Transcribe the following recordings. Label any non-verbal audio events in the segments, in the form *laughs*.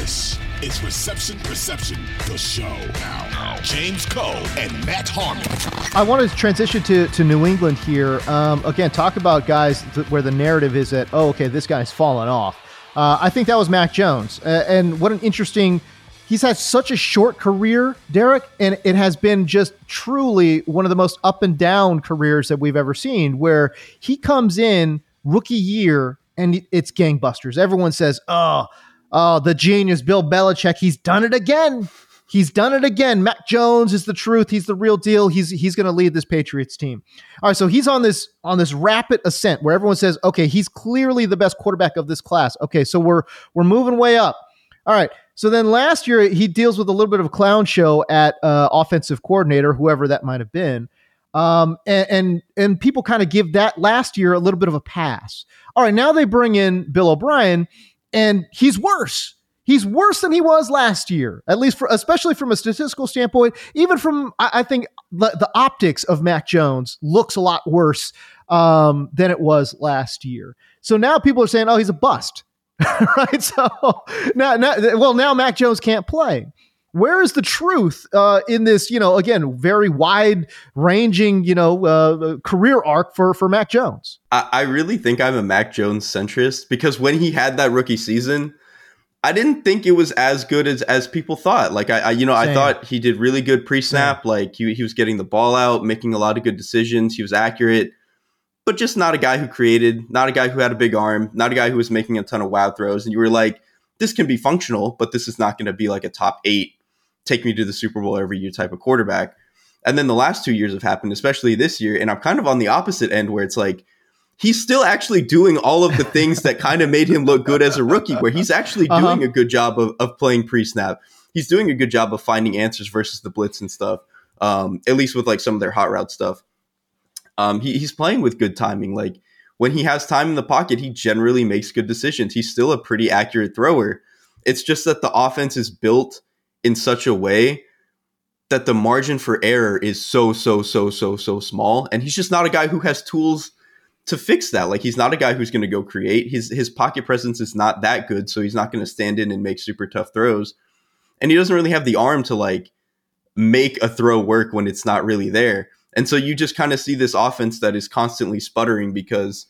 This is Reception Perception, the show. Now, James Koh and Matt Harmon. I want to transition to, to New England here. Um, again, talk about guys th- where the narrative is that, oh, okay, this guy's fallen off. Uh, I think that was Mac Jones. Uh, and what an interesting. He's had such a short career, Derrik, and it has been just truly one of the most up and down careers that we've ever seen, where he comes in rookie year and it's gangbusters. Everyone says, oh, oh, the genius Bill Belichick, he's done it again. He's done it again. Mac Jones is the truth. He's the real deal. He's he's going to lead this Patriots team. All right, so he's on this on this rapid ascent where everyone says, "Okay, he's clearly the best quarterback of this class." Okay, so we're we're moving way up. All right. So then last year he deals with a little bit of a clown show at uh, offensive coordinator, whoever that might have been, um, and, and and people kind of give that last year a little bit of a pass. All right, now they bring in Bill O'Brien, and he's worse. He's worse than he was last year, at least for, especially from a statistical standpoint. Even from, I, I think the, the, optics of Mac Jones looks a lot worse um, than it was last year. So now people are saying, "Oh, he's a bust." *laughs* right? So *laughs* now, now, well, now Mac Jones can't play. Where is the truth uh, in this? You know, again, very wide-ranging, you know, uh, career arc for for Mac Jones. I, I really think I'm a Mac Jones centrist because when he had that rookie season, I didn't think it was as good as as people thought. Like I, I you know, Same. I thought he did really good pre-snap. Same. Like he he was getting the ball out, making a lot of good decisions. He was accurate but just not a guy who created, not a guy who had a big arm, not a guy who was making a ton of wow throws. And you were like, this can be functional, but this is not going to be like a top eight, take me to the Super Bowl every year type of quarterback. And then the last two years have happened, especially this year. And I'm kind of on the opposite end where it's like, he's still actually doing all of the things that *laughs* kind of made him look good as a rookie, where he's actually uh-huh. doing a good job of, of playing pre snap. He's doing a good job of finding answers versus the blitz and stuff, um, at least with like some of their hot route stuff. Um, he, he's playing with good timing. Like when he has time in the pocket, he generally makes good decisions. He's still a pretty accurate thrower. It's just that the offense is built in such a way that the margin for error is so so so so so small. And he's just not a guy who has tools to fix that. Like he's not a guy who's going to go create. His his pocket presence is not that good so he's not going to stand in and make super tough throws. And he doesn't really have the arm to like make a throw work when it's not really there. And so you just kind of see this offense that is constantly sputtering because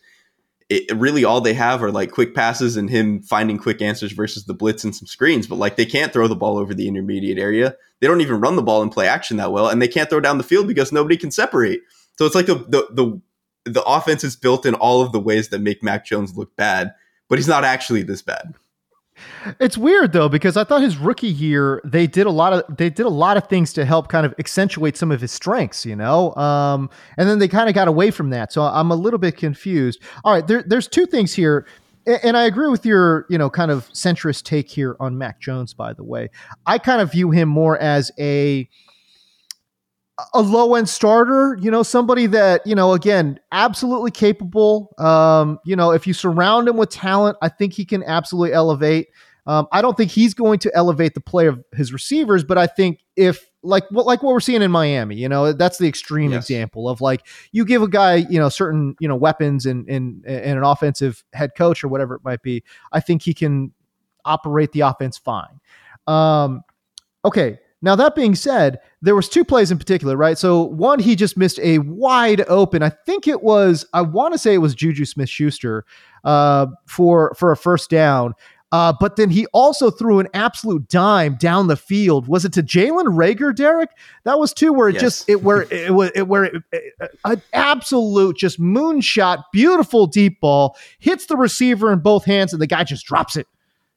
it really all they have are like quick passes and him finding quick answers versus the blitz and some screens. But like they can't throw the ball over the intermediate area. They don't even run the ball and play action that well, and they can't throw down the field because nobody can separate. So it's like the the the, the offense is built in all of the ways that make Mac Jones look bad, but he's not actually this bad. It's weird though because I thought his rookie year they did a lot of they did a lot of things to help kind of accentuate some of his strengths, you know. Um, and then they kind of got away from that, so I'm a little bit confused. All right, there, there's two things here, and I agree with your you know kind of centrist take here on Mac Jones. By the way, I kind of view him more as a a low end starter, you know, somebody that, you know, again, absolutely capable. Um, you know, if you surround him with talent, I think he can absolutely elevate. Um, I don't think he's going to elevate the play of his receivers, but I think if like what like what we're seeing in Miami, you know, that's the extreme yes. example of like you give a guy, you know, certain, you know, weapons and and and an offensive head coach or whatever it might be. I think he can operate the offense fine. Um, okay, now that being said, there was two plays in particular, right? So one, he just missed a wide open. I think it was. I want to say it was Juju Smith Schuster uh, for for a first down. Uh, but then he also threw an absolute dime down the field. Was it to Jalen Reagor, Derrik? That was two where it yes. just it where it was it, where it, it, an absolute just moonshot, beautiful deep ball hits the receiver in both hands, and the guy just drops it.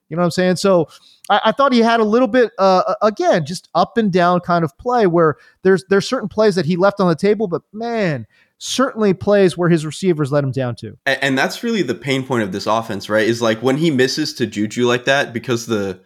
You know what I'm saying? So I, I thought he had a little bit, uh, again, just up and down kind of play where there's there's certain plays that he left on the table, but man, certainly plays where his receivers let him down too. And, and that's really the pain point of this offense, right? Is like when he misses to Juju like that because the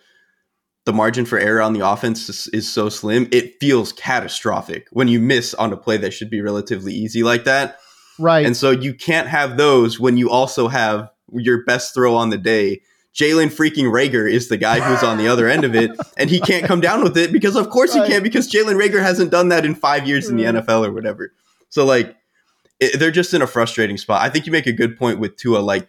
the margin for error on the offense is, is, so slim, it feels catastrophic when you miss on a play that should be relatively easy like that. Right. And so you can't have those when you also have your best throw on the day. Jalen freaking Reagor is the guy who's on the other end of it, *laughs* and he can't come down with it because, of course, right. he can't because Jalen Reagor hasn't done that in five years in the NFL or whatever. So, like, it, they're just in a frustrating spot. I think you make a good point with Tua. Like,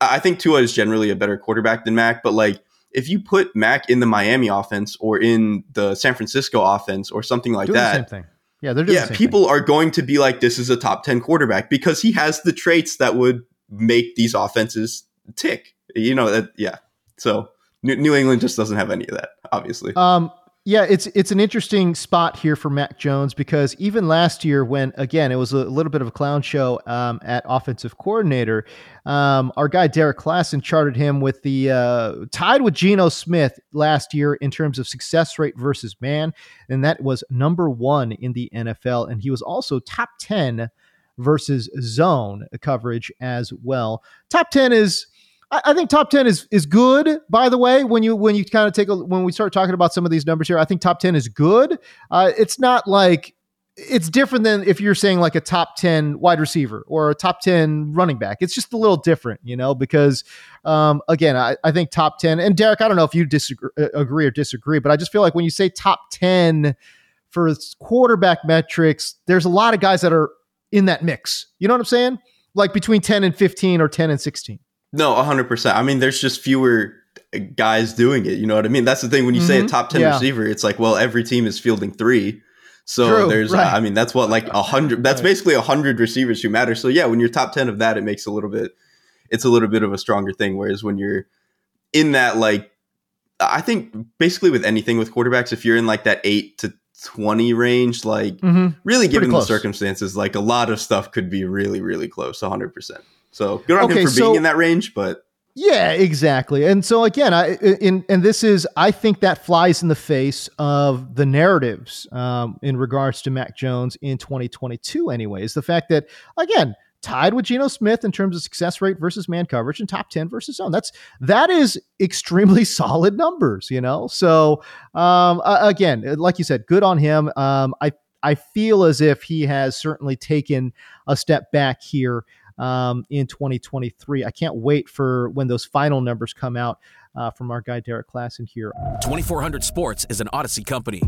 I think Tua is generally a better quarterback than Mac, but like, if you put Mac in the Miami offense or in the San Francisco offense or something like doing that, the same thing. Yeah, they're doing yeah. people thing. are going to be like, "This is a top ten quarterback" because he has the traits that would make these offenses tick. You know that, yeah. So New England just doesn't have any of that, obviously. Um, yeah, it's it's an interesting spot here for Mac Jones because even last year, when again it was a little bit of a clown show um, at offensive coordinator, um, our guy Derrik Klassen charted him with the uh, tied with Geno Smith last year in terms of success rate versus man, and that was number one in the NFL, and he was also top ten versus zone coverage as well. Top ten is I, I, think top ten is is good. By the way, when you when you kind of take a when we start talking about some of these numbers here, I think top ten is good. Uh, it's not like it's different than if you're saying like a top 10 wide receiver or a top 10 running back. It's just a little different, you know, because um, again, I, I think top 10 and Derrik, I don't know if you disagree uh, agree or disagree, but I just feel like when you say top 10 for quarterback metrics, there's a lot of guys that are in that mix. You know what I'm saying? Like between 10 and 15 or 10 and 16. No, 100%. I mean, there's just fewer guys doing it. You know what I mean? That's the thing. When you mm-hmm. say a mm-hmm. top 10 yeah. receiver, it's like, well, every team is fielding three. So True, there's, right. uh, I mean, that's what, like a hundred, that's right. basically a hundred receivers who matter. So yeah, when you're top 10 of that, it makes a little bit, it's a little bit of a stronger thing. Whereas when you're in that, like, I think basically with anything with quarterbacks, if you're in like that eight to 20 range, like mm-hmm. really given the circumstances, like a lot of stuff could be really, really close, 100%. So good on okay, him for so, being in that range, but yeah, exactly. And so again, I in and this is I think that flies in the face of the narratives um, in regards to Mac Jones in 2022. Anyways, the fact that again tied with Geno Smith in terms of success rate versus man coverage and top 10 versus zone. That's that is extremely *laughs* solid numbers, you know. So um, uh, again, like you said, good on him. Um, I I feel as if he has certainly taken a step back here um, in 2023. I can't wait for when those final numbers come out uh, from our guy Derrik Klassen here. 2400 Sports is an Audacy company.